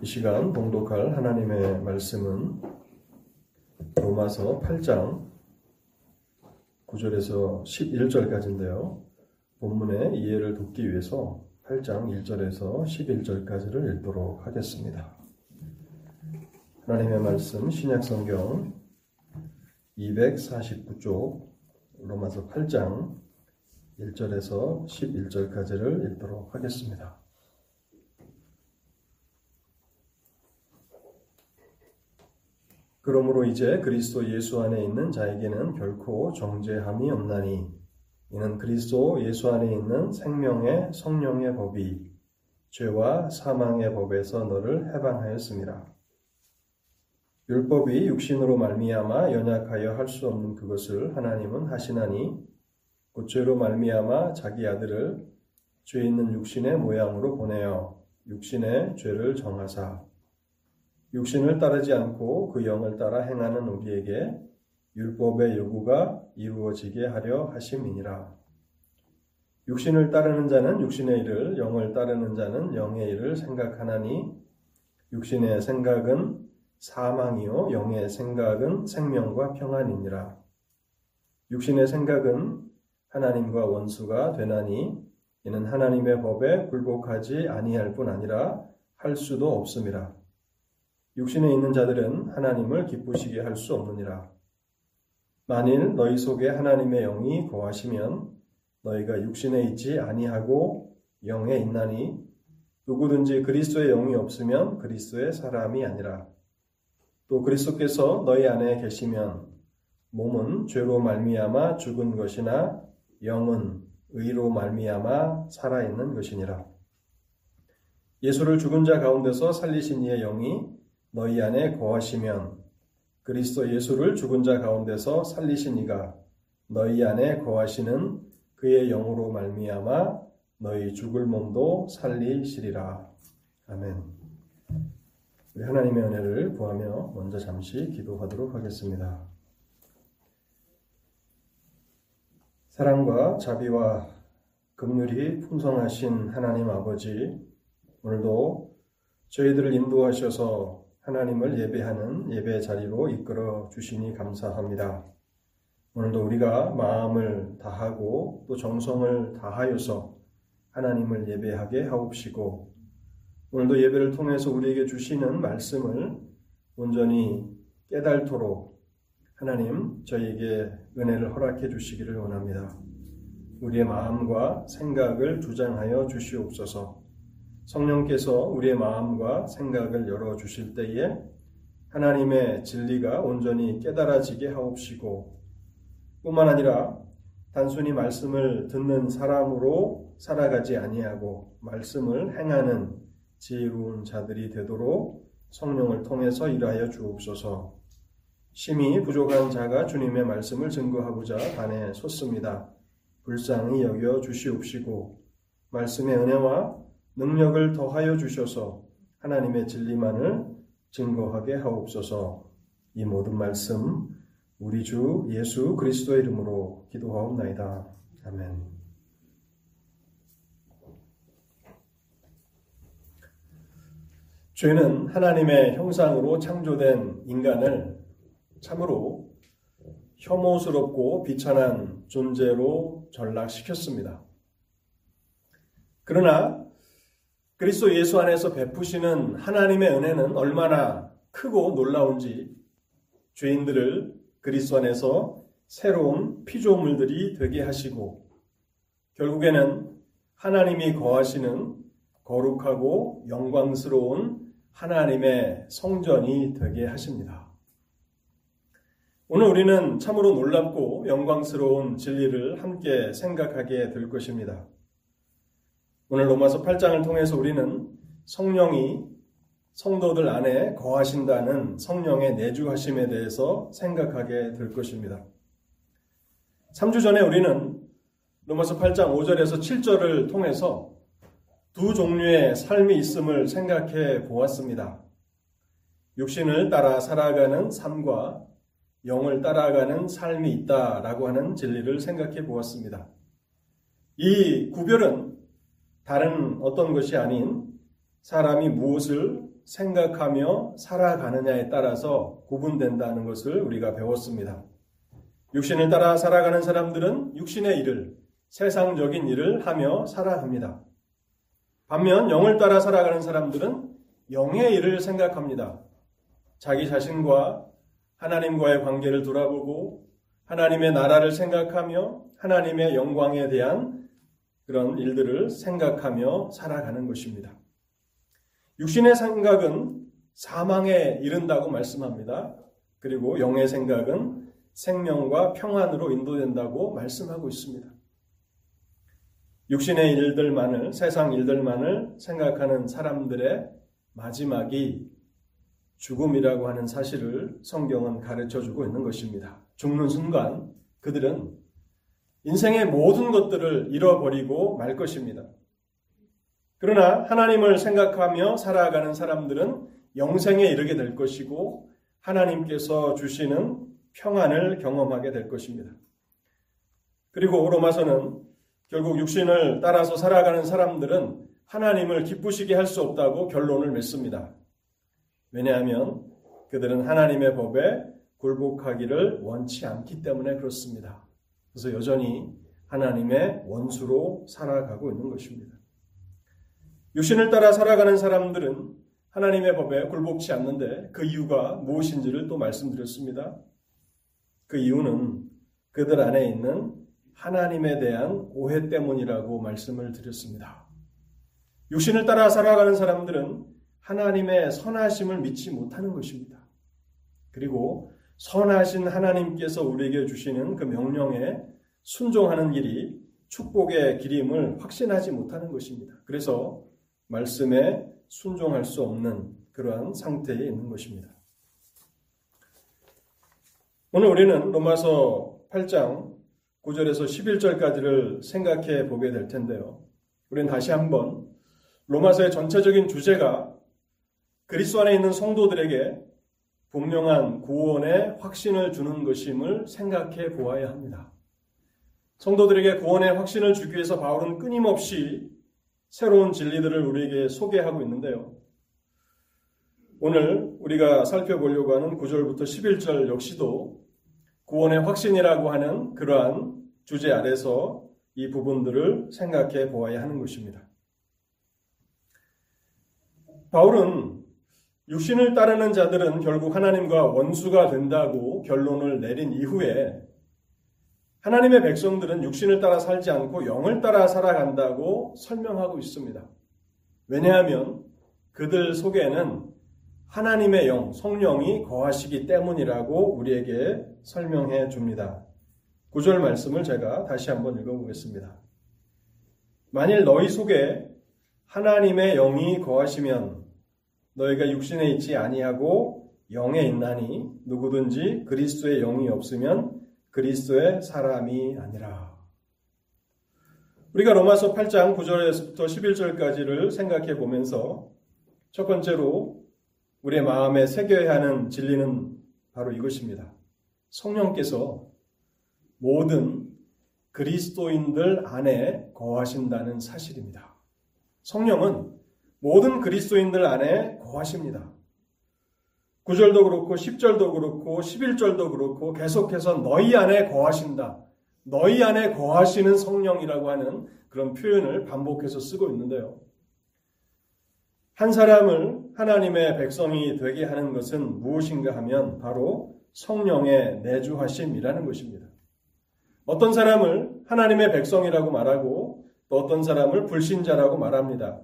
이 시간 봉독할 하나님의 말씀은 로마서 8장 9절에서 11절까지인데요. 본문의 이해를 돕기 위해서 8장 1절에서 11절까지를 읽도록 하겠습니다. 하나님의 말씀 신약 성경 249쪽 로마서 8장 1절에서 11절까지를 읽도록 하겠습니다. 그러므로 이제 그리스도 예수 안에 있는 자에게는 결코 정죄함이 없나니 이는 그리스도 예수 안에 있는 생명의 성령의 법이 죄와 사망의 법에서 너를 해방하였습니다. 율법이 육신으로 말미암아 연약하여 할 수 없는 그것을 하나님은 하시나니 곧 죄로 말미암아 자기 아들을 죄 있는 육신의 모양으로 보내어 육신의 죄를 정하사 육신을 따르지 않고 그 영을 따라 행하는 우리에게 율법의 요구가 이루어지게 하려 하심이니라. 육신을 따르는 자는 육신의 일을, 영을 따르는 자는 영의 일을 생각하나니 육신의 생각은 사망이요 영의 생각은 생명과 평안이니라. 육신의 생각은 하나님과 원수가 되나니 이는 하나님의 법에 굴복하지 아니할 뿐 아니라 할 수도 없음이라. 육신에 있는 자들은 하나님을 기쁘시게 할 수 없느니라. 만일 너희 속에 하나님의 영이 거하시면 너희가 육신에 있지 아니하고 영에 있나니 누구든지 그리스도의 영이 없으면 그리스도의 사람이 아니라 또 그리스도께서 너희 안에 계시면 몸은 죄로 말미암아 죽은 것이나 영은 의로 말미암아 살아 있는 것이니라. 예수를 죽은 자 가운데서 살리신 이의 영이 너희 안에 거하시면 그리스도 예수를 죽은 자 가운데서 살리신 이가 너희 안에 거하시는 그의 영으로 말미암아 너희 죽을 몸도 살리시리라. 아멘. 우리 하나님의 은혜를 구하며 먼저 잠시 기도하도록 하겠습니다. 사랑과 자비와 긍휼이 풍성하신 하나님 아버지, 오늘도 저희들을 인도하셔서 하나님을 예배하는 예배 자리로 이끌어 주시니 감사합니다. 오늘도 우리가 마음을 다하고 또 정성을 다하여서 하나님을 예배하게 하옵시고 오늘도 예배를 통해서 우리에게 주시는 말씀을 온전히 깨달도록 하나님 저희에게 은혜를 허락해 주시기를 원합니다. 우리의 마음과 생각을 주장하여 주시옵소서. 성령께서 우리의 마음과 생각을 열어 주실 때에 하나님의 진리가 온전히 깨달아지게 하옵시고 뿐만 아니라 단순히 말씀을 듣는 사람으로 살아가지 아니하고 말씀을 행하는 지혜로운 자들이 되도록 성령을 통해서 일하여 주옵소서. 심히 부족한 자가 주님의 말씀을 증거하고자 단에 섰습니다. 불쌍히 여겨 주시옵시고 말씀의 은혜와 능력을 더하여 주셔서 하나님의 진리만을 증거하게 하옵소서. 이 모든 말씀 우리 주 예수 그리스도의 이름으로 기도하옵나이다. 아멘. 죄는 하나님의 형상으로 창조된 인간을 참으로 혐오스럽고 비천한 존재로 전락시켰습니다. 그러나 그리스도 예수 안에서 베푸시는 하나님의 은혜는 얼마나 크고 놀라운지 죄인들을 그리스도 안에서 새로운 피조물들이 되게 하시고 결국에는 하나님이 거하시는 거룩하고 영광스러운 하나님의 성전이 되게 하십니다. 오늘 우리는 참으로 놀랍고 영광스러운 진리를 함께 생각하게 될 것입니다. 오늘 로마서 8장을 통해서 우리는 성령이 성도들 안에 거하신다는 성령의 내주하심에 대해서 생각하게 될 것입니다. 3주 전에 우리는 로마서 8장 5절에서 7절을 통해서 두 종류의 삶이 있음을 생각해 보았습니다. 육신을 따라 살아가는 삶과 영을 따라가는 삶이 있다라고 하는 진리를 생각해 보았습니다. 이 구별은 다른 어떤 것이 아닌 사람이 무엇을 생각하며 살아가느냐에 따라서 구분된다는 것을 우리가 배웠습니다. 육신을 따라 살아가는 사람들은 육신의 일을, 세상적인 일을 하며 살아갑니다. 반면 영을 따라 살아가는 사람들은 영의 일을 생각합니다. 자기 자신과 하나님과의 관계를 돌아보고 하나님의 나라를 생각하며 하나님의 영광에 대한 그런 일들을 생각하며 살아가는 것입니다. 육신의 생각은 사망에 이른다고 말씀합니다. 그리고 영의 생각은 생명과 평안으로 인도된다고 말씀하고 있습니다. 육신의 일들만을, 세상 일들만을 생각하는 사람들의 마지막이 죽음이라고 하는 사실을 성경은 가르쳐 주고 있는 것입니다. 죽는 순간 그들은 인생의 모든 것들을 잃어버리고 말 것입니다. 그러나 하나님을 생각하며 살아가는 사람들은 영생에 이르게 될 것이고 하나님께서 주시는 평안을 경험하게 될 것입니다. 그리고 로마서는 결국 육신을 따라서 살아가는 사람들은 하나님을 기쁘시게 할 수 없다고 결론을 맺습니다. 왜냐하면 그들은 하나님의 법에 굴복하기를 원치 않기 때문에 그렇습니다. 그래서 여전히 하나님의 원수로 살아가고 있는 것입니다. 육신을 따라 살아가는 사람들은 하나님의 법에 굴복치 않는데 그 이유가 무엇인지를 또 말씀드렸습니다. 그 이유는 그들 안에 있는 하나님에 대한 오해 때문이라고 말씀을 드렸습니다. 육신을 따라 살아가는 사람들은 하나님의 선하심을 믿지 못하는 것입니다. 그리고 선하신 하나님께서 우리에게 주시는 그 명령에 순종하는 길이 축복의 길임을 확신하지 못하는 것입니다. 그래서 말씀에 순종할 수 없는 그러한 상태에 있는 것입니다. 오늘 우리는 로마서 8장 9절에서 11절까지를 생각해 보게 될 텐데요. 우리는 다시 한번 로마서의 전체적인 주제가 그리스도 안에 있는 성도들에게 분명한 구원의 확신을 주는 것임을 생각해 보아야 합니다. 성도들에게 구원의 확신을 주기 위해서 바울은 끊임없이 새로운 진리들을 우리에게 소개하고 있는데요. 오늘 우리가 살펴보려고 하는 9절부터 11절 역시도 구원의 확신이라고 하는 그러한 주제 아래서 이 부분들을 생각해 보아야 하는 것입니다. 바울은 육신을 따르는 자들은 결국 하나님과 원수가 된다고 결론을 내린 이후에 하나님의 백성들은 육신을 따라 살지 않고 영을 따라 살아간다고 설명하고 있습니다. 왜냐하면 그들 속에는 하나님의 영, 성령이 거하시기 때문이라고 우리에게 설명해 줍니다. 구절 말씀을 제가 다시 한번 읽어보겠습니다. 만일 너희 속에 하나님의 영이 거하시면 너희가 육신에 있지 아니하고 영에 있나니 누구든지 그리스도의 영이 없으면 그리스도의 사람이 아니라. 우리가 로마서 8장 9절에서부터 11절까지를 생각해 보면서 첫 번째로 우리의 마음에 새겨야 하는 진리는 바로 이것입니다. 성령께서 모든 그리스도인들 안에 거하신다는 사실입니다. 성령은 모든 그리스도인들 안에 거하십니다. 9절도 그렇고 10절도 그렇고 11절도 그렇고 계속해서 너희 안에 거하신다. 너희 안에 거하시는 성령이라고 하는 그런 표현을 반복해서 쓰고 있는데요. 한 사람을 하나님의 백성이 되게 하는 것은 무엇인가 하면 바로 성령의 내주하심이라는 것입니다. 어떤 사람을 하나님의 백성이라고 말하고 또 어떤 사람을 불신자라고 말합니다.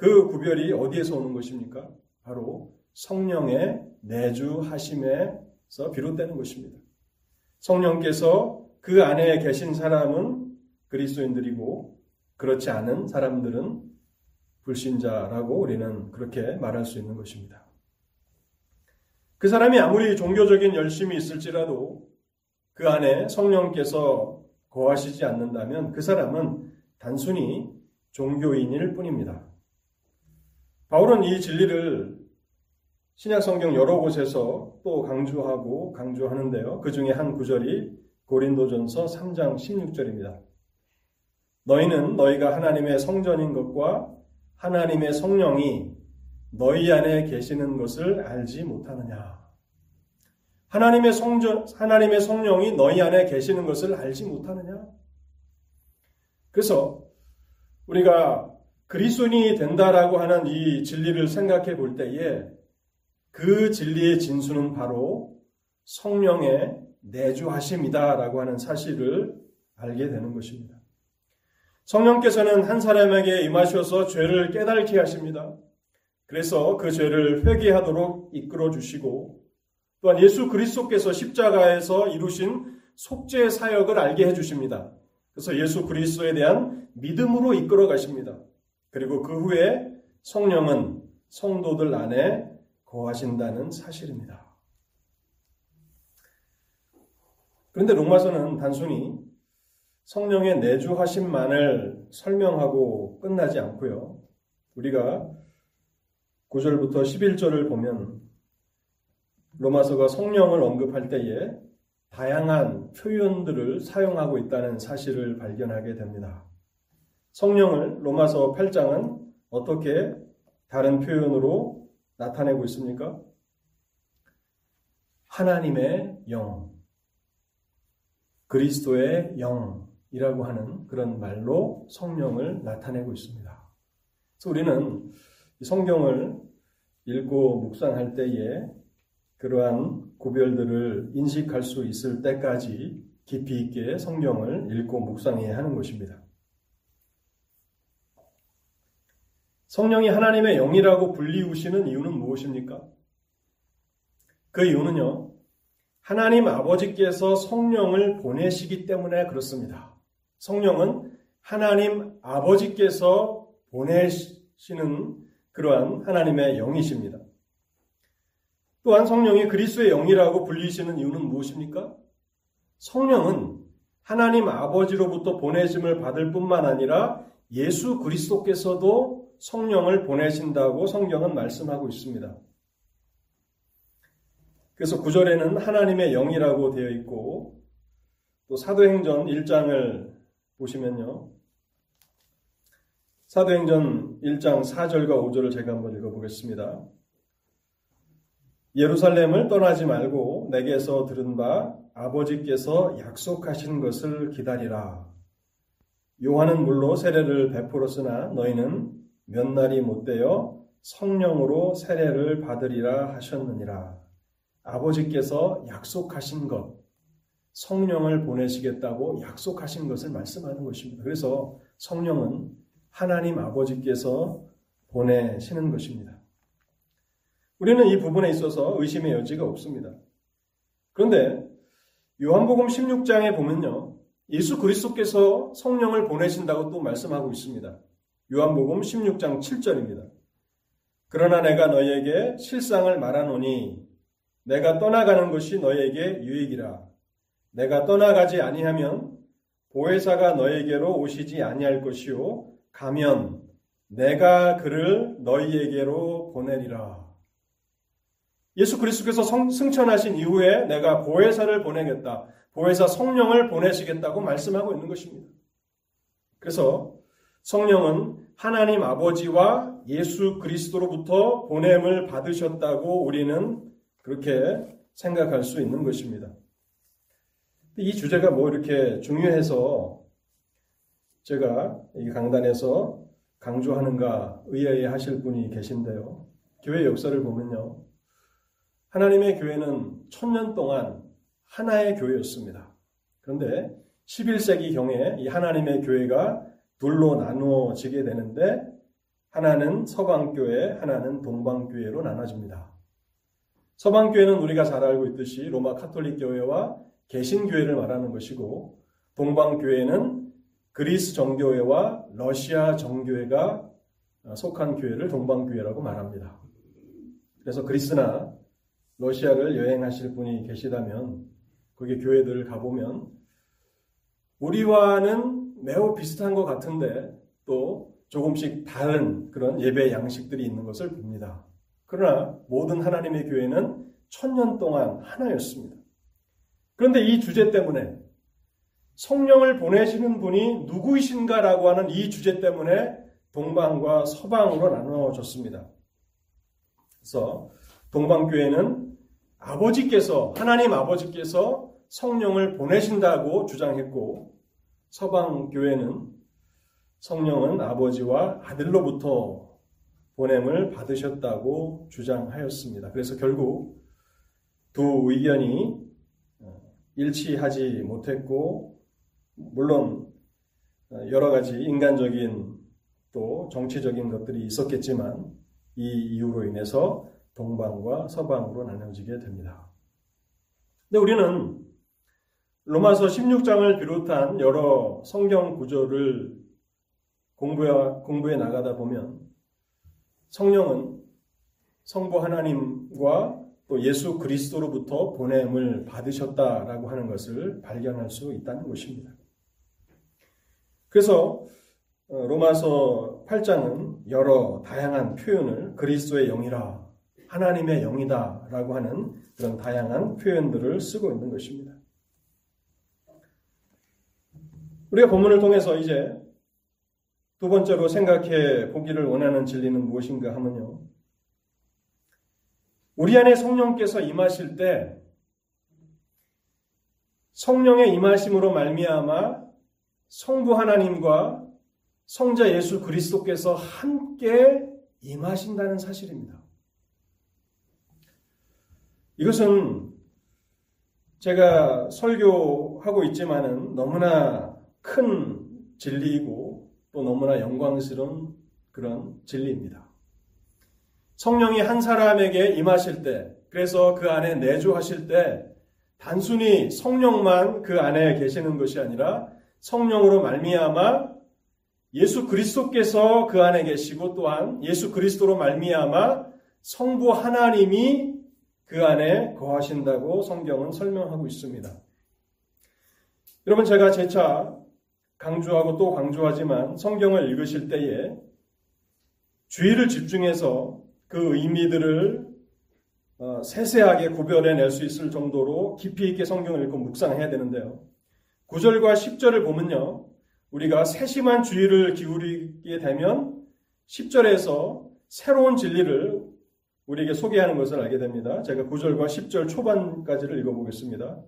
그 구별이 어디에서 오는 것입니까? 바로 성령의 내주하심에서 비롯되는 것입니다. 성령께서 그 안에 계신 사람은 그리스도인들이고 그렇지 않은 사람들은 불신자라고 우리는 그렇게 말할 수 있는 것입니다. 그 사람이 아무리 종교적인 열심이 있을지라도 그 안에 성령께서 거하시지 않는다면 그 사람은 단순히 종교인일 뿐입니다. 바울은 이 진리를 신약 성경 여러 곳에서 또 강조하고 강조하는데요. 그 중에 한 구절이 고린도전서 3장 16절입니다. 너희는 너희가 하나님의 성전인 것과 하나님의 성령이 너희 안에 계시는 것을 알지 못하느냐? 하나님의 성전, 하나님의 성령이 너희 안에 계시는 것을 알지 못하느냐? 그래서 우리가 그리스도인이 된다라고 하는 이 진리를 생각해 볼 때에 그 진리의 진수는 바로 성령의 내주하심이다라고 하는 사실을 알게 되는 것입니다. 성령께서는 한 사람에게 임하셔서 죄를 깨닫게 하십니다. 그래서 그 죄를 회개하도록 이끌어 주시고 또한 예수 그리스도께서 십자가에서 이루신 속죄 사역을 알게 해 주십니다. 그래서 예수 그리스도에 대한 믿음으로 이끌어 가십니다. 그리고 그 후에 성령은 성도들 안에 거하신다는 사실입니다. 그런데 로마서는 단순히 성령의 내주하심만을 설명하고 끝나지 않고요. 우리가 9절부터 11절을 보면 로마서가 성령을 언급할 때에 다양한 표현들을 사용하고 있다는 사실을 발견하게 됩니다. 성령을 로마서 8장은 어떻게 다른 표현으로 나타내고 있습니까? 하나님의 영, 그리스도의 영이라고 하는 그런 말로 성령을 나타내고 있습니다. 그래서 우리는 성경을 읽고 묵상할 때에 그러한 구별들을 인식할 수 있을 때까지 깊이 있게 성경을 읽고 묵상해야 하는 것입니다. 성령이 하나님의 영이라고 불리우시는 이유는 무엇입니까? 그 이유는요, 하나님 아버지께서 성령을 보내시기 때문에 그렇습니다. 성령은 하나님 아버지께서 보내시는 그러한 하나님의 영이십니다. 또한 성령이 그리스도의 영이라고 불리시는 이유는 무엇입니까? 성령은 하나님 아버지로부터 보내심을 받을 뿐만 아니라 예수 그리스도께서도 성령을 보내신다고 성경은 말씀하고 있습니다. 그래서 구절에는 하나님의 영이라고 되어 있고 또 사도행전 1장을 보시면요. 사도행전 1장 4절과 5절을 제가 한번 읽어보겠습니다. 예루살렘을 떠나지 말고 내게서 들은 바 아버지께서 약속하신 것을 기다리라. 요한은 물로 세례를 베풀었으나 너희는 몇 날이 못되어 성령으로 세례를 받으리라 하셨느니라. 아버지께서 약속하신 것, 성령을 보내시겠다고 약속하신 것을 말씀하는 것입니다. 그래서 성령은 하나님 아버지께서 보내시는 것입니다. 우리는 이 부분에 있어서 의심의 여지가 없습니다. 그런데 요한복음 16장에 보면요. 예수 그리스도께서 성령을 보내신다고 또 말씀하고 있습니다. 요한복음 16장 7절입니다. 그러나 내가 너희에게 실상을 말하노니 내가 떠나가는 것이 너희에게 유익이라. 내가 떠나가지 아니하면 보혜사가 너희에게로 오시지 아니할 것이요 가면 내가 그를 너희에게로 보내리라. 예수 그리스도께서 승천하신 이후에 내가 보혜사를 보내겠다. 보혜사 성령을 보내시겠다고 말씀하고 있는 것입니다. 그래서 성령은 하나님 아버지와 예수 그리스도로부터 보냄을 받으셨다고 우리는 그렇게 생각할 수 있는 것입니다. 이 주제가 뭐 이렇게 중요해서 제가 이 강단에서 강조하는가 의아해 하실 분이 계신데요. 교회 역사를 보면요. 하나님의 교회는 천년 동안 하나의 교회였습니다. 그런데 11세기경에 이 하나님의 교회가 둘로 나누어지게 되는데 하나는 서방교회, 하나는 동방교회로 나눠집니다. 서방교회는 우리가 잘 알고 있듯이 로마 카톨릭 교회와 개신교회를 말하는 것이고 동방교회는 그리스 정교회와 러시아 정교회가 속한 교회를 동방교회라고 말합니다. 그래서 그리스나 러시아를 여행하실 분이 계시다면 거기 교회들을 가보면 우리와는 매우 비슷한 것 같은데 또 조금씩 다른 그런 예배 양식들이 있는 것을 봅니다. 그러나 모든 하나님의 교회는 천년 동안 하나였습니다. 그런데 이 주제 때문에 성령을 보내시는 분이 누구이신가라고 하는 이 주제 때문에 동방과 서방으로 나누어졌습니다. 그래서 동방교회는 아버지께서 하나님 아버지께서 성령을 보내신다고 주장했고 서방 교회는 성령은 아버지와 아들로부터 보냄을 받으셨다고 주장하였습니다. 그래서 결국 두 의견이 어, 일치하지 못했고 물론 어, 여러 가지 인간적인 또 정치적인 것들이 있었겠지만 이 이유로 인해서 동방과 서방으로 나눠지게 됩니다. 근데 우리는 로마서 16장을 비롯한 여러 성경 구조를 공부해, 공부해 나가다 보면 성령은 성부 하나님과 또 예수 그리스도로부터 보냄을 받으셨다라고 하는 것을 발견할 수 있다는 것입니다. 그래서 어, 로마서 8장은 여러 다양한 표현을 그리스도의 영이라 하나님의 영이다라고 하는 그런 다양한 표현들을 쓰고 있는 것입니다. 우리가 본문을 통해서 이제 두 번째로 생각해 보기를 원하는 진리는 무엇인가 하면요. 우리 안에 성령께서 임하실 때 성령의 임하심으로 말미암아 성부 하나님과 성자 예수 그리스도께서 함께 임하신다는 사실입니다. 이것은 제가 설교하고 있지만은 너무나 큰 진리이고 또 너무나 영광스러운 그런 진리입니다. 성령이 한 사람에게 임하실 때, 그래서 그 안에 내주하실 때, 단순히 성령만 그 안에 계시는 것이 아니라 성령으로 말미암아 예수 그리스도께서 그 안에 계시고 또한 예수 그리스도로 말미암아 성부 하나님이 그 안에 거하신다고 성경은 설명하고 있습니다. 여러분 제가 재차 강조하고 또 강조하지만 성경을 읽으실 때에 주의를 집중해서 그 의미들을 어, 세세하게 구별해낼 수 있을 정도로 깊이 있게 성경을 읽고 묵상해야 되는데요. 9절과 10절을 보면요. 우리가 세심한 주의를 기울이게 되면 10절에서 새로운 진리를 우리에게 소개하는 것을 알게 됩니다. 제가 9절과 10절 초반까지를 읽어보겠습니다.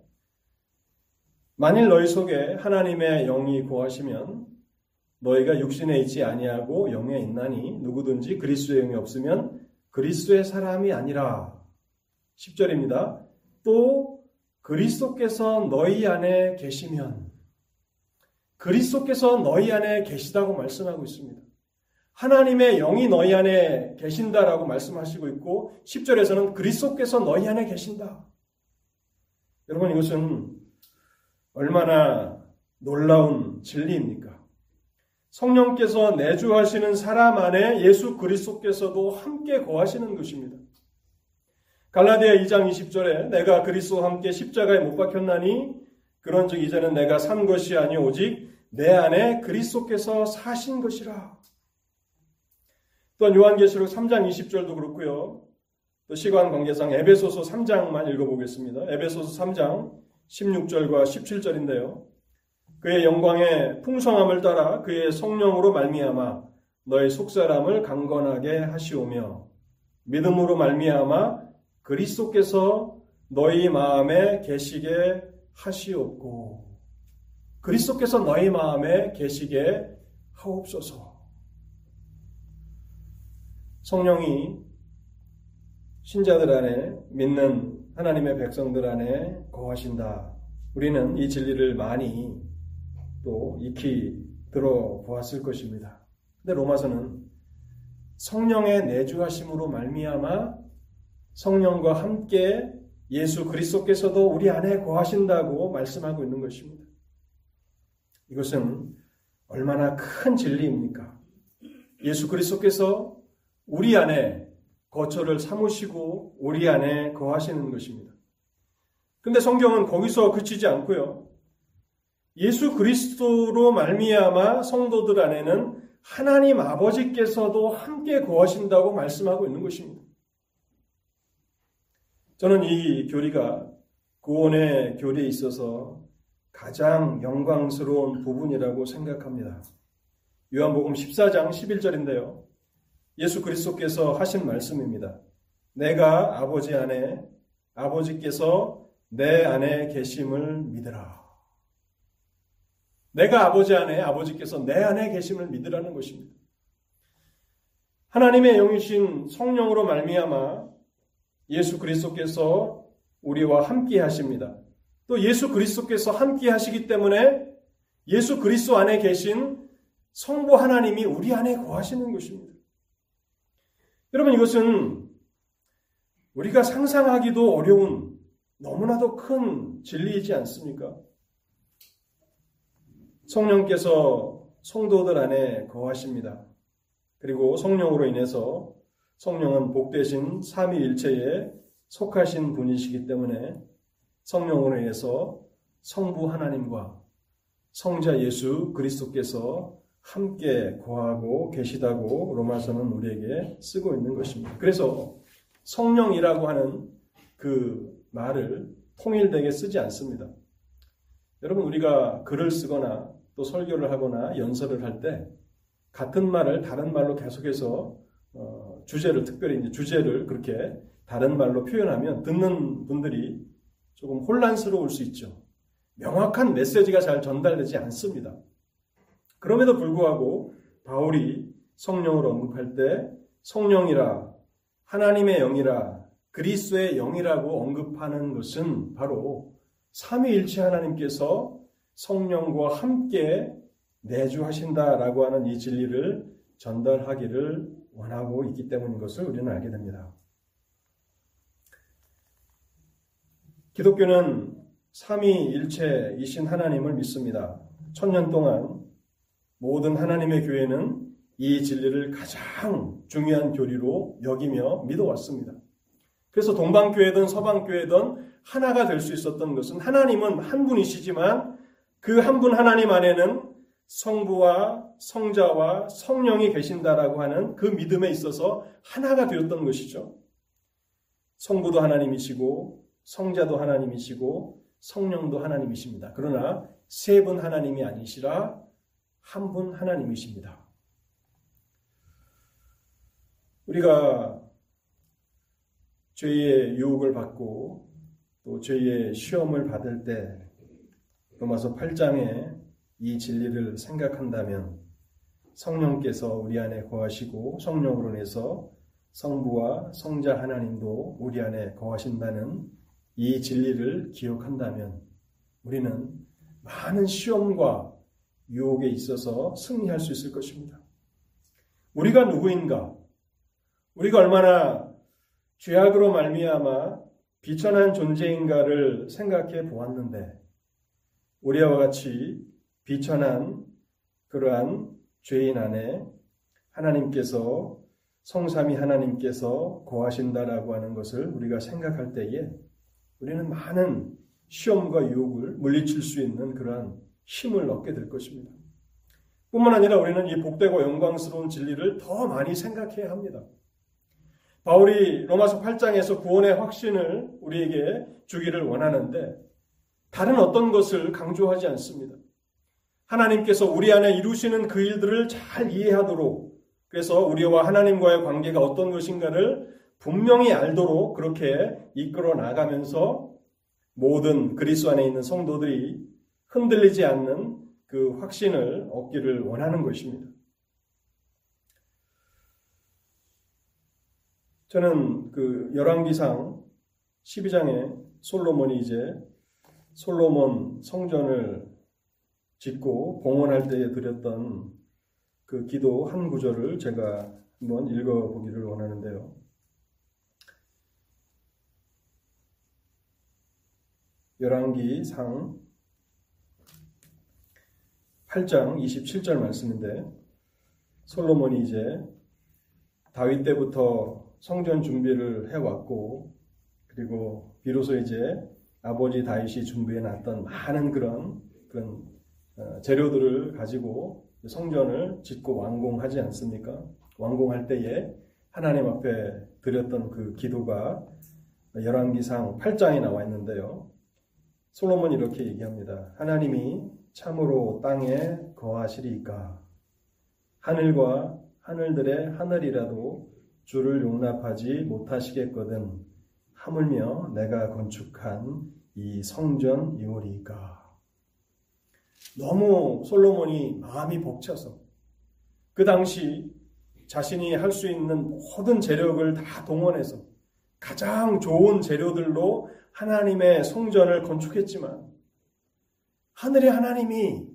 만일 너희 속에 하나님의 영이 고하시면 너희가 육신에 있지 아니하고 영에 있나니 누구든지 그리스도의 영이 없으면 그리스도의 사람이 아니라 10절입니다. 또 그리스도께서 너희 안에 계시면 그리스도께서 너희 안에 계시다고 말씀하고 있습니다. 하나님의 영이 너희 안에 계신다라고 말씀하시고 있고 10절에서는 그리스도께서 너희 안에 계신다. 여러분 이것은 얼마나 놀라운 진리입니까? 성령께서 내주하시는 사람 안에 예수 그리스도께서도 함께 거하시는 것입니다. 갈라디아 2장 20절에 내가 그리스도와 함께 십자가에 못 박혔나니 그런즉 이제는 내가 산 것이 아니 오직 내 안에 그리스도께서 사신 것이라. 또한 요한계시록 3장 20절도 그렇고요. 또 시간 관계상 에베소서 3장만 읽어보겠습니다. 에베소서 3장 16절과 17절인데요. 그의 영광의 풍성함을 따라 그의 성령으로 말미암아 너의 속사람을 강건하게 하시오며 믿음으로 말미암아 그리스도께서 너희 마음에 계시게 하시옵고 그리스도께서 너희 마음에 계시게 하옵소서. 성령이 신자들 안에 믿는 하나님의 백성들 안에 거하신다. 우리는 이 진리를 많이 또 익히 들어보았을 것입니다. 근데 로마서는 성령의 내주하심으로 말미암아 성령과 함께 예수 그리스도께서도 우리 안에 거하신다고 말씀하고 있는 것입니다. 이것은 얼마나 큰 진리입니까? 예수 그리스도께서 우리 안에 거처를 삼으시고 우리 안에 거하시는 것입니다. 근데 성경은 거기서 그치지 않고요. 예수 그리스도로 말미암아 성도들 안에는 하나님 아버지께서도 함께 거하신다고 말씀하고 있는 것입니다. 저는 이 교리가 구원의 교리에 있어서 가장 영광스러운 부분이라고 생각합니다. 요한복음 14장 11절인데요. 예수 그리스도께서 하신 말씀입니다. 내가 아버지 안에 아버지께서 내 안에 계심을 믿으라. 내가 아버지 안에 아버지께서 내 안에 계심을 믿으라는 것입니다. 하나님의 영이신 성령으로 말미암아 예수 그리스도께서 우리와 함께 하십니다. 또 예수 그리스도께서 함께 하시기 때문에 예수 그리스도 안에 계신 성부 하나님이 우리 안에 거하시는 것입니다. 여러분 이것은 우리가 상상하기도 어려운 너무나도 큰 진리이지 않습니까? 성령께서 성도들 안에 거하십니다. 그리고 성령으로 인해서 성령은 복되신 삼위일체에 속하신 분이시기 때문에 성령으로 인해서 성부 하나님과 성자 예수 그리스도께서 함께 거하고 계시다고 로마서는 우리에게 쓰고 있는 것입니다. 그래서 성령이라고 하는 그 말을 통일되게 쓰지 않습니다. 여러분 우리가 글을 쓰거나 또 설교를 하거나 연설을 할 때 같은 말을 다른 말로 계속해서 어, 주제를 특별히 이제 주제를 그렇게 다른 말로 표현하면 듣는 분들이 조금 혼란스러울 수 있죠. 명확한 메시지가 잘 전달되지 않습니다. 그럼에도 불구하고 바울이 성령을 언급할 때 성령이라 하나님의 영이라 그리스도의 영이라고 언급하는 것은 바로 삼위일체 하나님께서 성령과 함께 내주하신다라고 하는 이 진리를 전달하기를 원하고 있기 때문인 것을 우리는 알게 됩니다. 기독교는 삼위일체이신 하나님을 믿습니다. 천년 동안 모든 하나님의 교회는 이 진리를 가장 중요한 교리로 여기며 믿어왔습니다. 그래서 동방교회든 서방교회든 하나가 될 수 있었던 것은 하나님은 한 분이시지만 그 한 분 하나님 안에는 성부와 성자와 성령이 계신다라고 하는 그 믿음에 있어서 하나가 되었던 것이죠. 성부도 하나님이시고 성자도 하나님이시고 성령도 하나님이십니다. 그러나 세 분 하나님이 아니시라 한 분 하나님이십니다. 우리가 죄의 유혹을 받고 또 죄의 시험을 받을 때 로마서 8장에 이 진리를 생각한다면 성령께서 우리 안에 거하시고 성령으로 인해서 성부와 성자 하나님도 우리 안에 거하신다는 이 진리를 기억한다면 우리는 많은 시험과 유혹에 있어서 승리할 수 있을 것입니다. 우리가 누구인가? 우리가 얼마나 죄악으로 말미암아 비천한 존재인가를 생각해 보았는데 우리와 같이 비천한 그러한 죄인 안에 하나님께서 성삼이 하나님께서 거하신다라고 하는 것을 우리가 생각할 때에 우리는 많은 시험과 유혹을 물리칠 수 있는 그러한 힘을 얻게 될 것입니다. 뿐만 아니라 우리는 이 복되고 영광스러운 진리를 더 많이 생각해야 합니다. 바울이 로마서 8장에서 구원의 확신을 우리에게 주기를 원하는데 다른 어떤 것을 강조하지 않습니다. 하나님께서 우리 안에 이루시는 그 일들을 잘 이해하도록 그래서 우리와 하나님과의 관계가 어떤 것인가를 분명히 알도록 그렇게 이끌어 나가면서 모든 그리스도 안에 있는 성도들이 흔들리지 않는 그 확신을 얻기를 원하는 것입니다. 저는 그 열왕기상 12장에 솔로몬이 이제 솔로몬 성전을 짓고 봉헌할 때에 드렸던 그 기도 한 구절을 제가 한번 읽어보기를 원하는데요. 열왕기상 8장 27절 말씀인데 솔로몬이 이제 다윗 때부터 성전 준비를 해왔고 그리고 비로소 이제 아버지 다윗이 준비해 놨던 많은 그런 그런 어, 재료들을 가지고 성전을 짓고 완공하지 않습니까? 완공할 때에 하나님 앞에 드렸던 그 기도가 열왕기상 8장에 나와 있는데요. 솔로몬이 이렇게 얘기합니다. 하나님이 참으로 땅에 거하시리까 하늘과 하늘들의 하늘이라도 주를 용납하지 못하시겠거든 하물며 내가 건축한 이 성전 이오리까. 너무 솔로몬이 마음이 벅차서 그 당시 자신이 할 수 있는 모든 재력을 다 동원해서 가장 좋은 재료들로 하나님의 성전을 건축했지만 하늘의 하나님이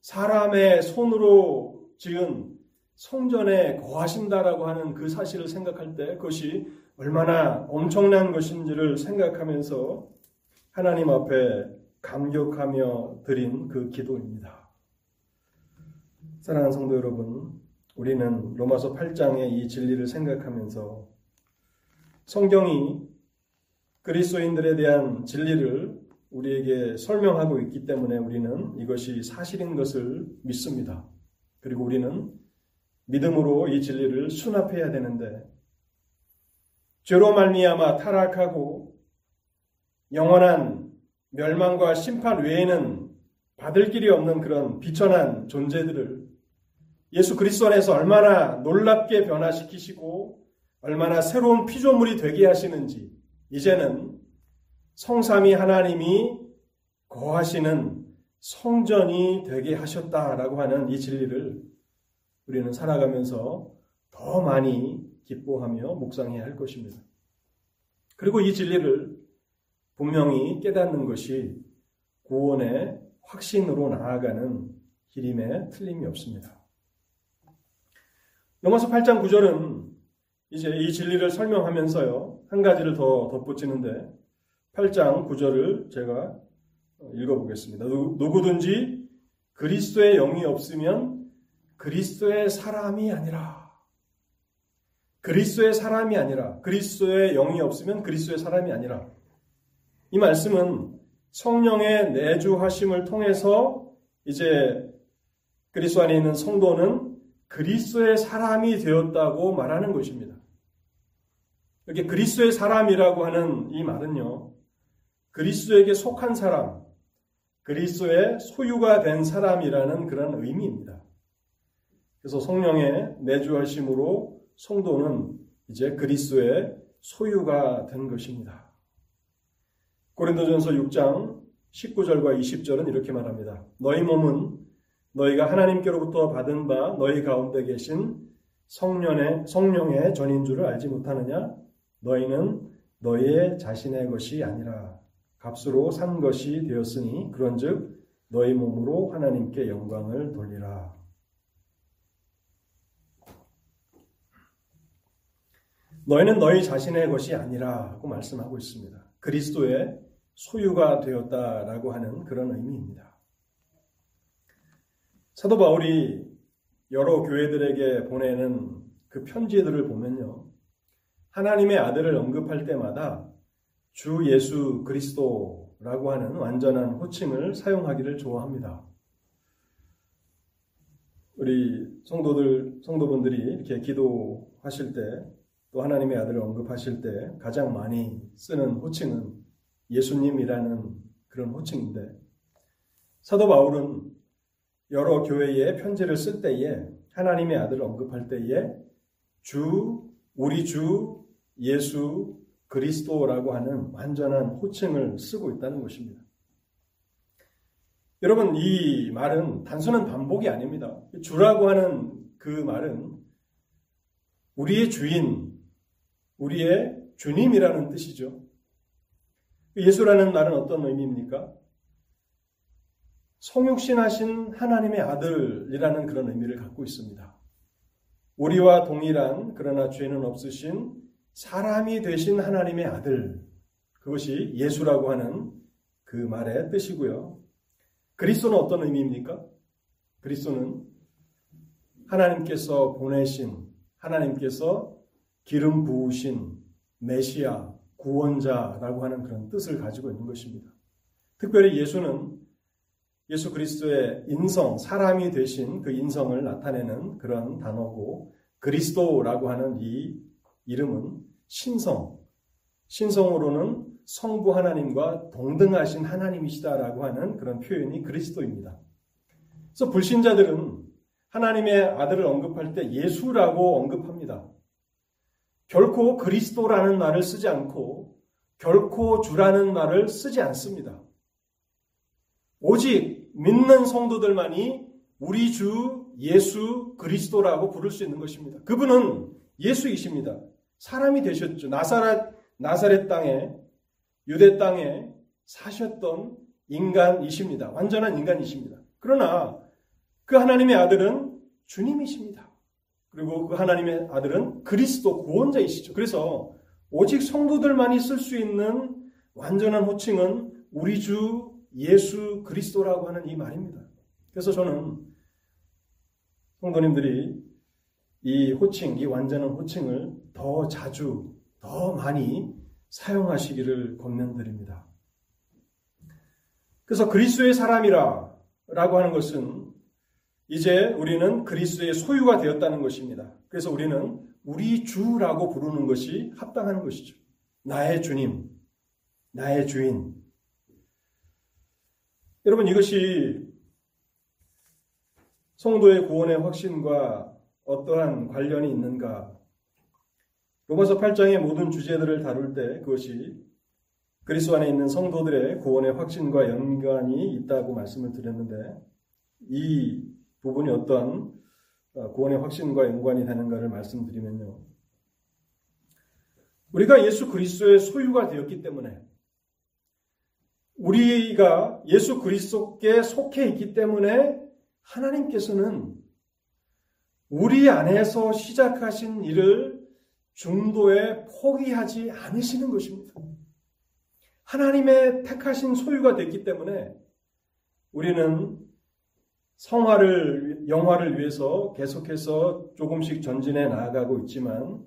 사람의 손으로 지은 성전에 거하신다라고 하는 그 사실을 생각할 때 그것이 얼마나 엄청난 것인지를 생각하면서 하나님 앞에 감격하며 드린 그 기도입니다. 사랑하는 성도 여러분, 우리는 로마서 8장의 이 진리를 생각하면서 성경이 그리스도인들에 대한 진리를 우리에게 설명하고 있기 때문에 우리는 이것이 사실인 것을 믿습니다. 그리고 우리는 믿음으로 이 진리를 수납해야 되는데 죄로 말미암아 타락하고 영원한 멸망과 심판 외에는 받을 길이 없는 그런 비천한 존재들을 예수 그리스도 안에서 얼마나 놀랍게 변화시키시고 얼마나 새로운 피조물이 되게 하시는지 이제는 성삼이 하나님이 거하시는 성전이 되게 하셨다라고 하는 이 진리를 우리는 살아가면서 더 많이 기뻐하며 묵상해야 할 것입니다. 그리고 이 진리를 분명히 깨닫는 것이 구원의 확신으로 나아가는 길임에 틀림이 없습니다. 로마서 8장 9절은 이제 이 진리를 설명하면서요, 한 가지를 더 덧붙이는데, 8장 9절을 제가 읽어보겠습니다. 누구든지 그리스도의 영이 없으면 그리스도의 사람이 아니라, 그리스도의 사람이 아니라, 그리스도의 영이 없으면 그리스도의 사람이 아니라, 이 말씀은 성령의 내주하심을 통해서 이제 그리스도 안에 있는 성도는 그리스도의 사람이 되었다고 말하는 것입니다. 이렇게 그리스도의 사람이라고 하는 이 말은요. 그리스도에게 속한 사람, 그리스도의 소유가 된 사람이라는 그런 의미입니다. 그래서 성령의 내주하심으로 성도는 이제 그리스도의 소유가 된 것입니다. 고린도전서 6장 19절과 20절은 이렇게 말합니다. 너희 몸은 너희가 하나님께로부터 받은 바 너희 가운데 계신 성령의 성령의 전인 줄을 알지 못하느냐? 너희는 너희의 자신의 것이 아니라 값으로 산 것이 되었으니 그런즉 너희 몸으로 하나님께 영광을 돌리라. 너희는 너희 자신의 것이 아니라고 말씀하고 있습니다. 그리스도의 소유가 되었다라고 하는 그런 의미입니다. 사도 바울이 여러 교회들에게 보내는 그 편지들을 보면요. 하나님의 아들을 언급할 때마다 주 예수 그리스도라고 하는 완전한 호칭을 사용하기를 좋아합니다. 우리 성도들, 성도분들이 이렇게 기도하실 때, 또 하나님의 아들을 언급하실 때 가장 많이 쓰는 호칭은 예수님이라는 그런 호칭인데 사도 바울은 여러 교회에 편지를 쓸 때에 하나님의 아들을 언급할 때에 주, 우리 주, 예수, 그리스도라고 하는 완전한 호칭을 쓰고 있다는 것입니다. 여러분, 이 말은 단순한 반복이 아닙니다. 주라고 하는 그 말은 우리의 주인, 우리의 주님이라는 뜻이죠. 예수라는 말은 어떤 의미입니까? 성육신하신 하나님의 아들이라는 그런 의미를 갖고 있습니다. 우리와 동일한 그러나 죄는 없으신 사람이 되신 하나님의 아들 그것이 예수라고 하는 그 말의 뜻이고요. 그리스도는 어떤 의미입니까? 그리스도는 하나님께서 보내신 하나님께서 기름 부으신 메시아 구원자라고 하는 그런 뜻을 가지고 있는 것입니다. 특별히 예수는 예수 그리스도의 인성, 사람이 되신 그 인성을 나타내는 그런 단어고 그리스도라고 하는 이 이름은 신성, 신성으로는 성부 하나님과 동등하신 하나님이시다라고 하는 그런 표현이 그리스도입니다. 그래서 불신자들은 하나님의 아들을 언급할 때 예수라고 언급합니다. 결코 그리스도라는 말을 쓰지 않고 결코 주라는 말을 쓰지 않습니다. 오직 믿는 성도들만이 우리 주 예수 그리스도라고 부를 수 있는 것입니다. 그분은 예수이십니다. 사람이 되셨죠. 나사렛, 나사렛 땅에, 유대 땅에 사셨던 인간이십니다. 완전한 인간이십니다. 그러나 그 하나님의 아들은 주님이십니다. 그리고 그 하나님의 아들은 그리스도 구원자이시죠. 그래서 오직 성도들만이 쓸 수 있는 완전한 호칭은 우리 주 예수 그리스도라고 하는 이 말입니다. 그래서 저는 성도님들이 이 호칭, 이 완전한 호칭을 더 자주, 더 많이 사용하시기를 권면드립니다. 그래서 그리스도의 사람이라 라고 하는 것은 이제 우리는 그리스도의 소유가 되었다는 것입니다. 그래서 우리는 우리 주라고 부르는 것이 합당한 것이죠. 나의 주님, 나의 주인. 여러분 이것이 성도의 구원의 확신과 어떠한 관련이 있는가? 로마서 8장의 모든 주제들을 다룰 때 그것이 그리스도 안에 있는 성도들의 구원의 확신과 연관이 있다고 말씀을 드렸는데 이 부분이 어떠한 어, 구원의 확신과 연관이 되는가를 말씀드리면요. 우리가 예수 그리스도의 소유가 되었기 때문에 우리가 예수 그리스도께 속해 있기 때문에 하나님께서는 우리 안에서 시작하신 일을 중도에 포기하지 않으시는 것입니다. 하나님의 택하신 소유가 됐기 때문에 우리는 성화를, 영화를 위해서 계속해서 조금씩 전진해 나아가고 있지만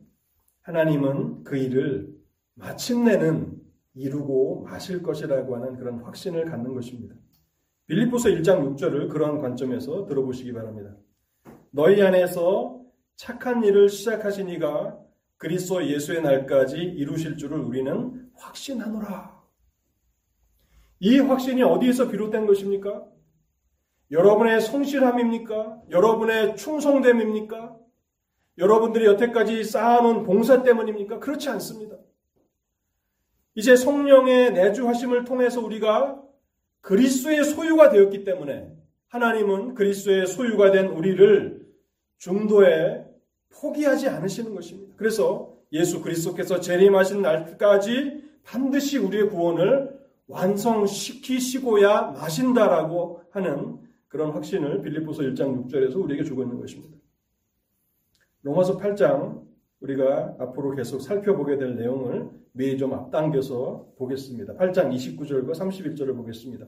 하나님은 그 일을 마침내는 이루고 마실 것이라고 하는 그런 확신을 갖는 것입니다. 빌립보서 1장 6절을 그러한 관점에서 들어보시기 바랍니다. 너희 안에서 착한 일을 시작하신 이가 그리스도 예수의 날까지 이루실 줄을 우리는 확신하노라. 이 확신이 어디에서 비롯된 것입니까? 여러분의 성실함입니까? 여러분의 충성됨입니까? 여러분들이 여태까지 쌓아놓은 봉사 때문입니까? 그렇지 않습니다. 이제 성령의 내주하심을 통해서 우리가 그리스도의 소유가 되었기 때문에 하나님은 그리스도의 소유가 된 우리를 중도에 포기하지 않으시는 것입니다. 그래서 예수 그리스도께서 재림하신 날까지 반드시 우리의 구원을 완성시키시고야 마신다라고 하는 그런 확신을 빌립보서 1장 6절에서 우리에게 주고 있는 것입니다. 로마서 8장 우리가 앞으로 계속 살펴보게 될 내용을 미리 좀 앞당겨서 보겠습니다. 8장 29절과 31절을 보겠습니다.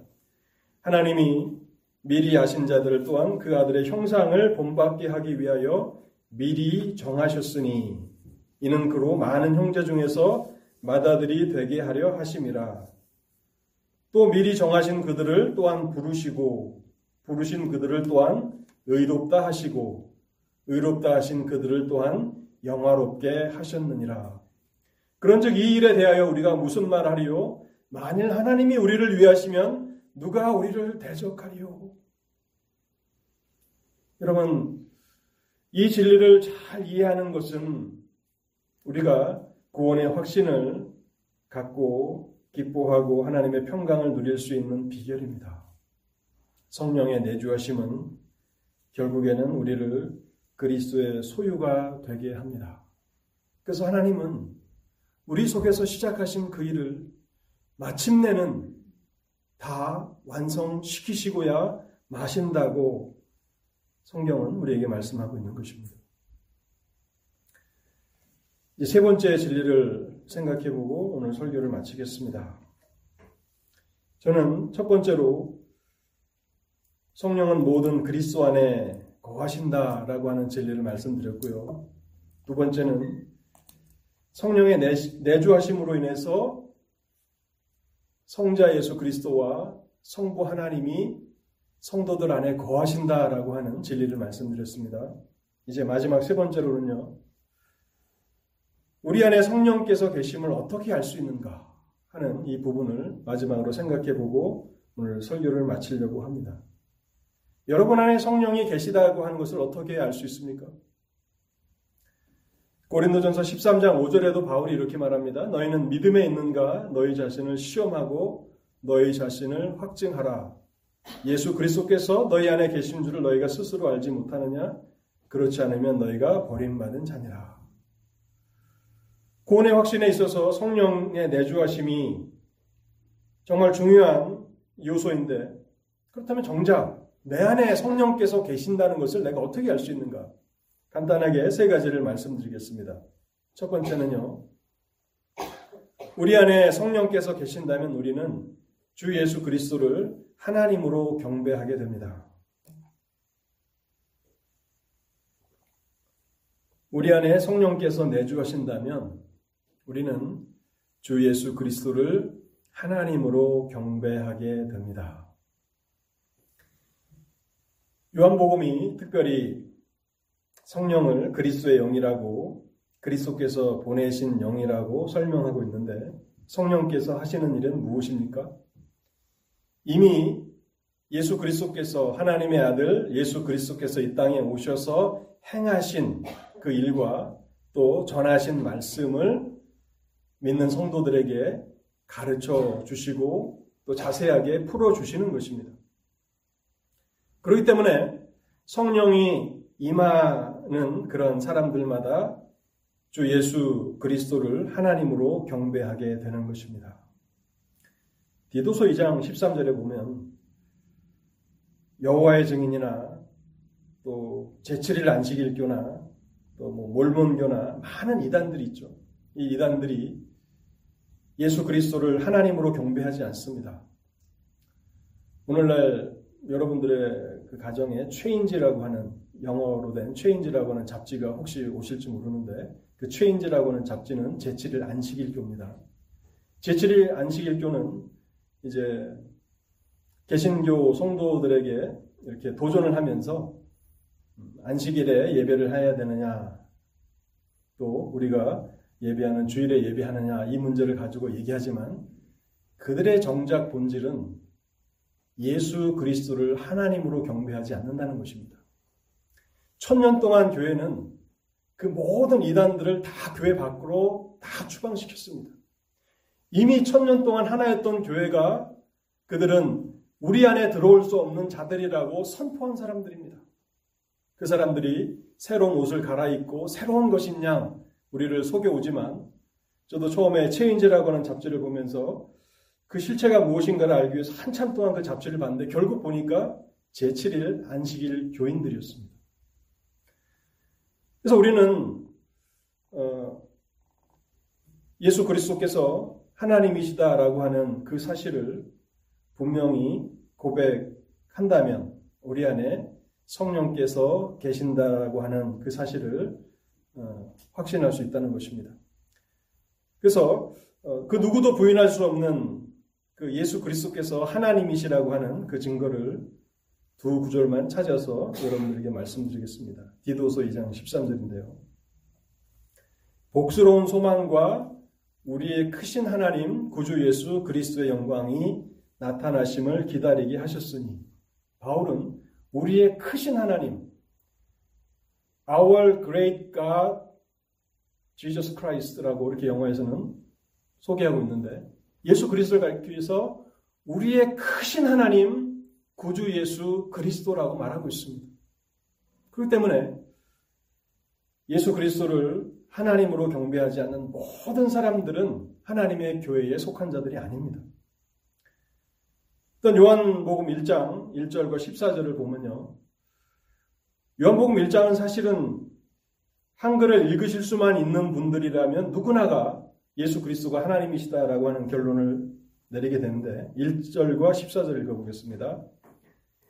하나님이 미리 아신 자들 또한 그 아들의 형상을 본받게 하기 위하여 미리 정하셨으니 이는 그로 많은 형제 중에서 마다들이 되게 하려 하심이라. 또 미리 정하신 그들을 또한 부르시고 부르신 그들을 또한 의롭다 하시고 의롭다 하신 그들을 또한 영화롭게 하셨느니라. 그런즉 이 일에 대하여 우리가 무슨 말하리요? 만일 하나님이 우리를 위하시면 누가 우리를 대적하리요? 여러분, 이 진리를 잘 이해하는 것은 우리가 구원의 확신을 갖고 기뻐하고 하나님의 평강을 누릴 수 있는 비결입니다. 성령의 내주하심은 결국에는 우리를 그리스도의 소유가 되게 합니다. 그래서 하나님은 우리 속에서 시작하신 그 일을 마침내는 다 완성시키시고야 마신다고 성경은 우리에게 말씀하고 있는 것입니다. 세 번째 진리를 생각해 보고 오늘 설교를 마치겠습니다. 저는 첫 번째로 성령은 모든 그리스도 안에 거하신다라고 하는 진리를 말씀드렸고요. 두 번째는 성령의 내주하심으로 인해서 성자 예수 그리스도와 성부 하나님이 성도들 안에 거하신다라고 하는 진리를 말씀드렸습니다. 이제 마지막 세 번째로는요. 우리 안에 성령께서 계심을 어떻게 알 수 있는가 하는 이 부분을 마지막으로 생각해 보고 오늘 설교를 마치려고 합니다. 여러분 안에 성령이 계시다고 하는 것을 어떻게 알 수 있습니까? 고린도전서 13장 5절에도 바울이 이렇게 말합니다. 너희는 믿음에 있는가 너희 자신을 시험하고 너희 자신을 확증하라. 예수 그리스도께서 너희 안에 계신 줄을 너희가 스스로 알지 못하느냐? 그렇지 않으면 너희가 버림받은 자니라. 구원의 확신에 있어서 성령의 내주하심이 정말 중요한 요소인데 그렇다면 정작 내 안에 성령께서 계신다는 것을 내가 어떻게 알 수 있는가? 간단하게 세 가지를 말씀드리겠습니다. 첫 번째는요. 우리 안에 성령께서 계신다면 우리는 주 예수 그리스도를 하나님으로 경배하게 됩니다. 우리 안에 성령께서 내주하신다면 우리는 주 예수 그리스도를 하나님으로 경배하게 됩니다. 요한복음이 특별히 성령을 그리스도의 영이라고 그리스도께서 보내신 영이라고 설명하고 있는데 성령께서 하시는 일은 무엇입니까? 이미 예수 그리스도께서 하나님의 아들 예수 그리스도께서 이 땅에 오셔서 행하신 그 일과 또 전하신 말씀을 믿는 성도들에게 가르쳐 주시고 또 자세하게 풀어 주시는 것입니다. 그렇기 때문에 성령이 임하는 그런 사람들마다 주 예수 그리스도를 하나님으로 경배하게 되는 것입니다. 디도서 2장 13절에 보면 여호와의 증인이나 또 제7일 안식일교나 또뭐 몰몬교나 많은 이단들이 있죠. 이 이단들이 예수 그리스도를 하나님으로 경배하지 않습니다. 오늘날 여러분들의 그 가정에 최인지라고 하는 영어로 된 최인지라고 하는 잡지가 혹시 오실지 모르는데 그 최인지라고 하는 잡지는 제7일 안식일교입니다. 제7일 안식일교는 이제 개신교 성도들에게 이렇게 도전을 하면서 안식일에 예배를 해야 되느냐 또 우리가 예배하는 주일에 예배하느냐 이 문제를 가지고 얘기하지만 그들의 정작 본질은 예수 그리스도를 하나님으로 경배하지 않는다는 것입니다. 천년 동안 교회는 그 모든 이단들을 다 교회 밖으로 다 추방시켰습니다. 이미 천년 동안 하나였던 교회가 그들은 우리 안에 들어올 수 없는 자들이라고 선포한 사람들입니다. 그 사람들이 새로운 옷을 갈아입고 새로운 양 우리를 속여오지만 저도 처음에 체인지라고 하는 잡지를 보면서 그 실체가 무엇인가를 알기 위해서 한참 동안 그 잡지를 봤는데 결국 보니까 제7일 안식일 교인들이었습니다. 그래서 우리는 어, 예수 그리스도께서 하나님이시다라고 하는 그 사실을 분명히 고백한다면 우리 안에 성령께서 계신다고 하는 그 사실을 어, 확신할 수 있다는 것입니다. 그래서 어, 그 누구도 부인할 수 없는 그 예수 그리스도께서 하나님이시라고 하는 그 증거를 두 구절만 찾아서 여러분들에게 말씀드리겠습니다. 디도서 2장 13절인데요. 복스러운 소망과 우리의 크신 하나님 구주 예수 그리스도의 영광이 나타나심을 기다리게 하셨으니 바울은 우리의 크신 하나님 Our Great God Jesus Christ라고 이렇게 영어에서는 소개하고 있는데 예수 그리스도를 가리기 위해서 우리의 크신 하나님 구주 예수 그리스도라고 말하고 있습니다. 그렇기 때문에 예수 그리스도를 하나님으로 경배하지 않는 모든 사람들은 하나님의 교회에 속한 자들이 아닙니다. 일단 요한복음 1장 1절과 14절을 보면요. 요한복음 1장은 사실은 한글을 읽으실 수만 있는 분들이라면 누구나가 예수 그리스도가 하나님이시다라고 하는 결론을 내리게 되는데 1절과 14절 읽어보겠습니다.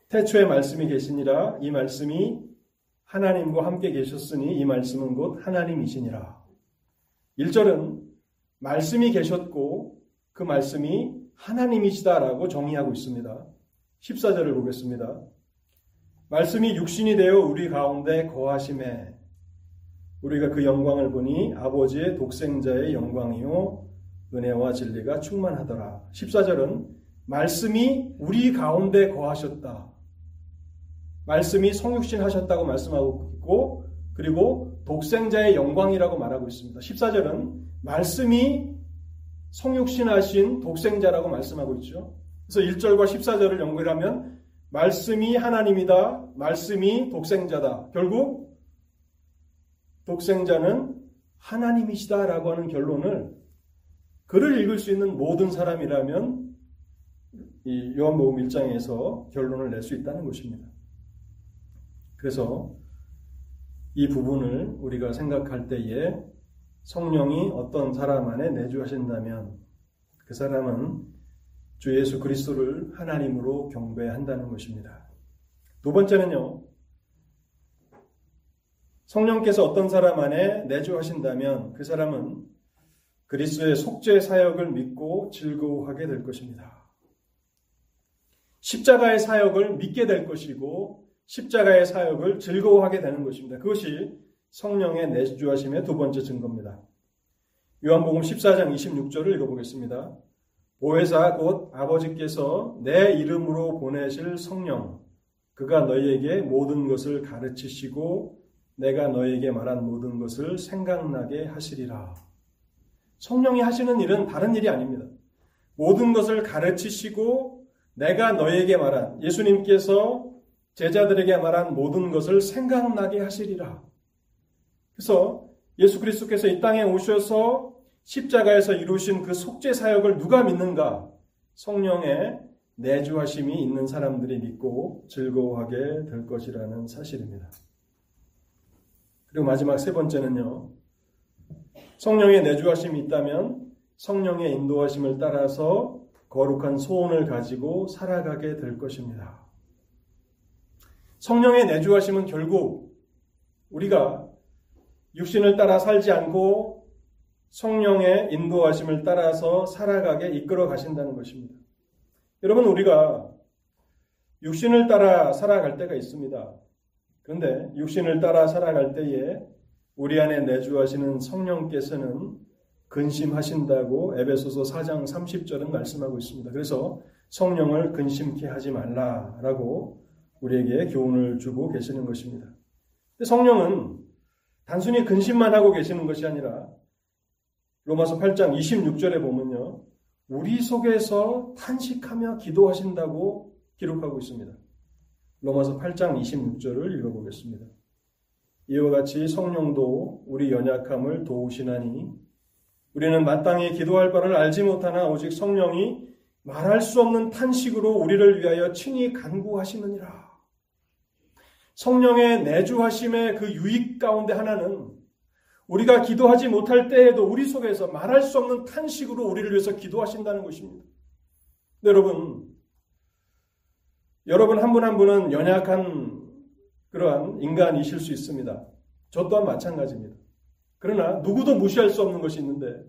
태초에 말씀이 계시니라 이 말씀이 하나님과 함께 계셨으니 이 말씀은 곧 하나님이시니라. 1절은 말씀이 계셨고 그 말씀이 하나님이시다라고 정의하고 있습니다. 14절을 보겠습니다. 말씀이 육신이 되어 우리 가운데 거하심에 우리가 그 영광을 보니 아버지의 독생자의 영광이요 은혜와 진리가 충만하더라. 14절은 말씀이 우리 가운데 거하셨다. 말씀이 성육신 하셨다고 말씀하고 있고 그리고 독생자의 영광이라고 말하고 있습니다. 14절은 말씀이 성육신하신 독생자라고 말씀하고 있죠. 그래서 1절과 14절을 연결하면 말씀이 하나님이다. 말씀이 독생자다. 결국 독생자는 하나님이시다라고 하는 결론을 글을 읽을 수 있는 모든 사람이라면 이 요한복음 1장에서 결론을 낼 수 있다는 것입니다. 그래서 이 부분을 우리가 생각할 때에 성령이 어떤 사람 안에 내주하신다면 그 사람은 주 예수 그리스도를 하나님으로 경배한다는 것입니다. 두 번째는요. 성령께서 어떤 사람 안에 내주하신다면 그 사람은 그리스도의 속죄 사역을 믿고 즐거워하게 될 것입니다. 십자가의 사역을 믿게 될 것이고 십자가의 사역을 즐거워하게 되는 것입니다. 그것이 성령의 내주하심의 두 번째 증거입니다. 요한복음 14장 26절을 읽어보겠습니다. 보혜사 곧 아버지께서 내 이름으로 보내실 성령 그가 너희에게 모든 것을 가르치시고 내가 너희에게 말한 모든 것을 생각나게 하시리라. 성령이 하시는 일은 다른 일이 아닙니다. 모든 것을 가르치시고 내가 너희에게 말한 예수님께서 제자들에게 말한 모든 것을 생각나게 하시리라. 그래서 예수 그리스도께서 이 땅에 오셔서 십자가에서 이루신 그 속죄 사역을 누가 믿는가? 성령의 내주하심이 있는 사람들이 믿고 즐거워하게 될 것이라는 사실입니다. 그리고 마지막 세 번째는요. 성령의 내주하심이 있다면 성령의 인도하심을 따라서 거룩한 소원을 가지고 살아가게 될 것입니다. 성령의 내주하심은 결국 우리가 육신을 따라 살지 않고 성령의 인도하심을 따라서 살아가게 이끌어 가신다는 것입니다. 여러분, 우리가 육신을 따라 살아갈 때가 있습니다. 그런데 육신을 따라 살아갈 때에 우리 안에 내주하시는 성령께서는 근심하신다고 에베소서 4장 30절은 말씀하고 있습니다. 그래서 성령을 근심케 하지 말라라고 우리에게 교훈을 주고 계시는 것입니다. 성령은 단순히 근심만 하고 계시는 것이 아니라 로마서 8장 26절에 보면요. 우리 속에서 탄식하며 기도하신다고 기록하고 있습니다. 로마서 8장 26절을 읽어보겠습니다. 이와 같이 성령도 우리 연약함을 도우시나니 우리는 마땅히 기도할 바를 알지 못하나 오직 성령이 말할 수 없는 탄식으로 우리를 위하여 친히 간구하시느니라. 성령의 내주하심의 그 유익 가운데 하나는 우리가 기도하지 못할 때에도 우리 속에서 말할 수 없는 탄식으로 우리를 위해서 기도하신다는 것입니다. 여러분, 여러분 한 분 한 분은 연약한 그러한 인간이실 수 있습니다. 저 또한 마찬가지입니다. 그러나 누구도 무시할 수 없는 것이 있는데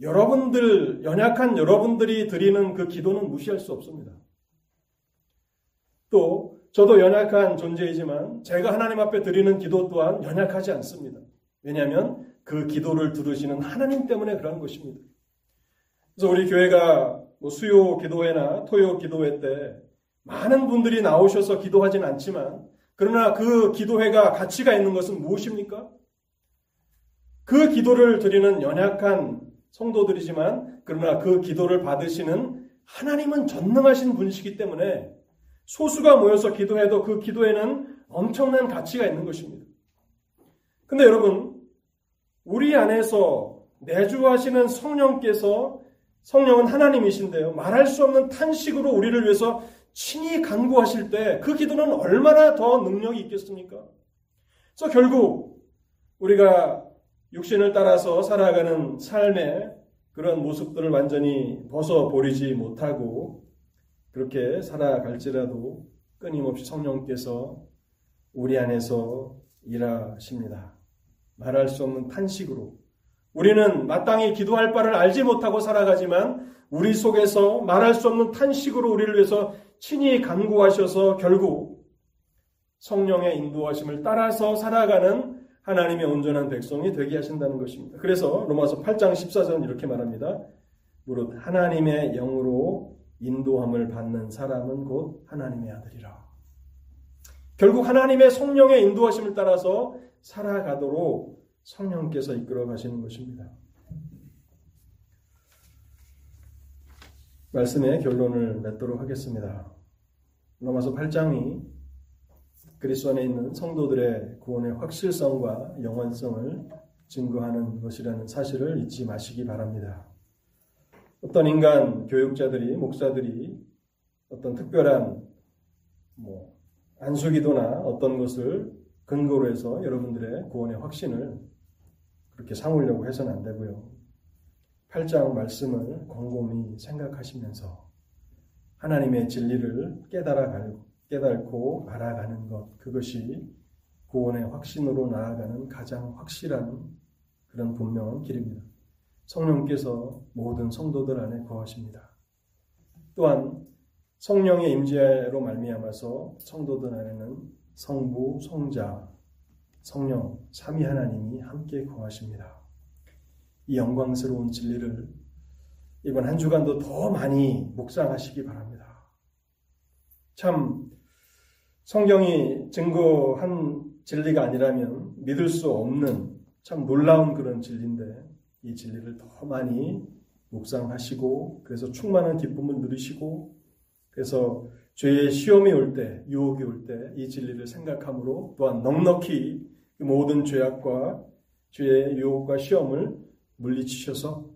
여러분들, 연약한 여러분들이 드리는 그 기도는 무시할 수 없습니다. 또 저도 연약한 존재이지만 제가 하나님 앞에 드리는 기도 또한 연약하지 않습니다. 왜냐하면 그 기도를 들으시는 하나님 때문에 그런 것입니다. 그래서 우리 교회가 뭐 수요 기도회나 토요 기도회 때 많은 분들이 나오셔서 기도하진 않지만 그러나 그 기도회가 가치가 있는 것은 무엇입니까? 그 기도를 드리는 연약한 성도들이지만 그러나 그 기도를 받으시는 하나님은 전능하신 분이시기 때문에 소수가 모여서 기도해도 그 기도에는 엄청난 가치가 있는 것입니다. 근데 여러분, 우리 안에서 내주하시는 성령께서 성령은 하나님이신데요. 말할 수 없는 탄식으로 우리를 위해서 친히 간구하실 때 그 기도는 얼마나 더 능력이 있겠습니까? 그래서 결국 우리가 육신을 따라서 살아가는 삶의 그런 모습들을 완전히 벗어버리지 못하고 그렇게 살아갈지라도 끊임없이 성령께서 우리 안에서 일하십니다. 말할 수 없는 탄식으로 우리는 마땅히 기도할 바를 알지 못하고 살아가지만 우리 속에서 말할 수 없는 탄식으로 우리를 위해서 친히 간구하셔서 결국 성령의 인도하심을 따라서 살아가는 하나님의 온전한 백성이 되게 하신다는 것입니다. 그래서 로마서 8장 14절 이렇게 말합니다. 무릇 하나님의 영으로 인도함을 받는 사람은 곧 하나님의 아들이라. 결국 하나님의 성령의 인도하심을 따라서 살아가도록 성령께서 이끌어 가시는 것입니다. 말씀의 결론을 맺도록 하겠습니다. 로마서 8장이 그리스도 안에 있는 성도들의 구원의 확실성과 영원성을 증거하는 것이라는 사실을 잊지 마시기 바랍니다. 어떤 인간 교육자들이 목사들이 어떤 특별한 뭐 안수기도나 어떤 것을 근거로 해서 여러분들의 구원의 확신을 그렇게 삼으려고 해서는 안 되고요. 8장 말씀을 곰곰이 생각하시면서 하나님의 진리를 깨달아 깨닫고 알아가는 것 그것이 구원의 확신으로 나아가는 가장 확실한 그런 분명한 길입니다. 성령께서 모든 성도들 안에 거하십니다. 또한 성령의 임재로 말미암아서 성도들 안에는 성부, 성자, 성령 삼위 하나님이 함께 거하십니다. 이 영광스러운 진리를 이번 한 주간도 더 많이 묵상하시기 바랍니다. 참 성경이 증거한 진리가 아니라면 믿을 수 없는 참 놀라운 그런 진리인데 이 진리를 더 많이 묵상하시고 그래서 충만한 기쁨을 누리시고 그래서 죄의 시험이 올 때, 유혹이 올 때 이 진리를 생각함으로 또한 넉넉히 그 모든 죄악과 죄의 유혹과 시험을 물리치셔서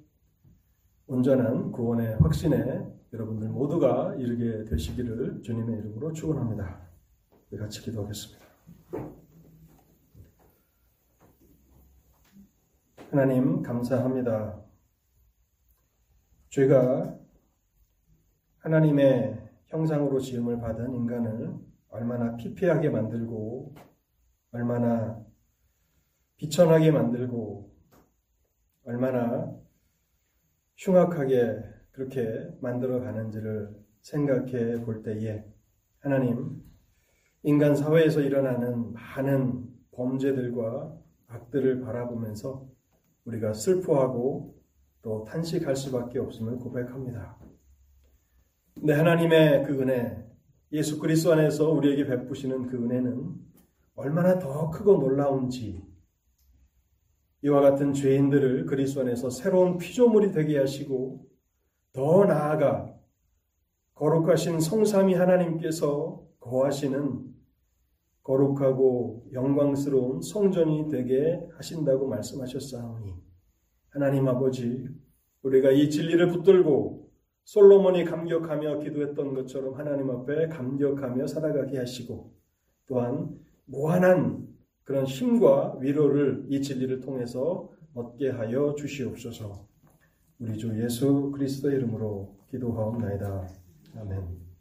온전한 구원의 확신에 여러분들 모두가 이르게 되시기를 주님의 이름으로 축원합니다. 같이 기도하겠습니다. 하나님 감사합니다. 죄가 하나님의 형상으로 지음을 받은 인간을 얼마나 피폐하게 만들고 얼마나 비천하게 만들고 얼마나 흉악하게 그렇게 만들어 가는지를 생각해 볼 때에 하나님 인간 사회에서 일어나는 많은 범죄들과 악들을 바라보면서 우리가 슬퍼하고 또 탄식할 수밖에 없음을 고백합니다. 근데 하나님의 그 은혜, 예수 그리스도 안에서 우리에게 베푸시는 그 은혜는 얼마나 더 크고 놀라운지 이와 같은 죄인들을 그리스도 안에서 새로운 피조물이 되게 하시고 더 나아가 거룩하신 성삼위 하나님께서 거하시는 거룩하고 영광스러운 성전이 되게 하신다고 말씀하셨사오니 하나님 아버지 우리가 이 진리를 붙들고 솔로몬이 감격하며 기도했던 것처럼 하나님 앞에 감격하며 살아가게 하시고 또한 무한한 그런 힘과 위로를 이 진리를 통해서 얻게 하여 주시옵소서. 우리 주 예수 그리스도 이름으로 기도하옵나이다. 아멘.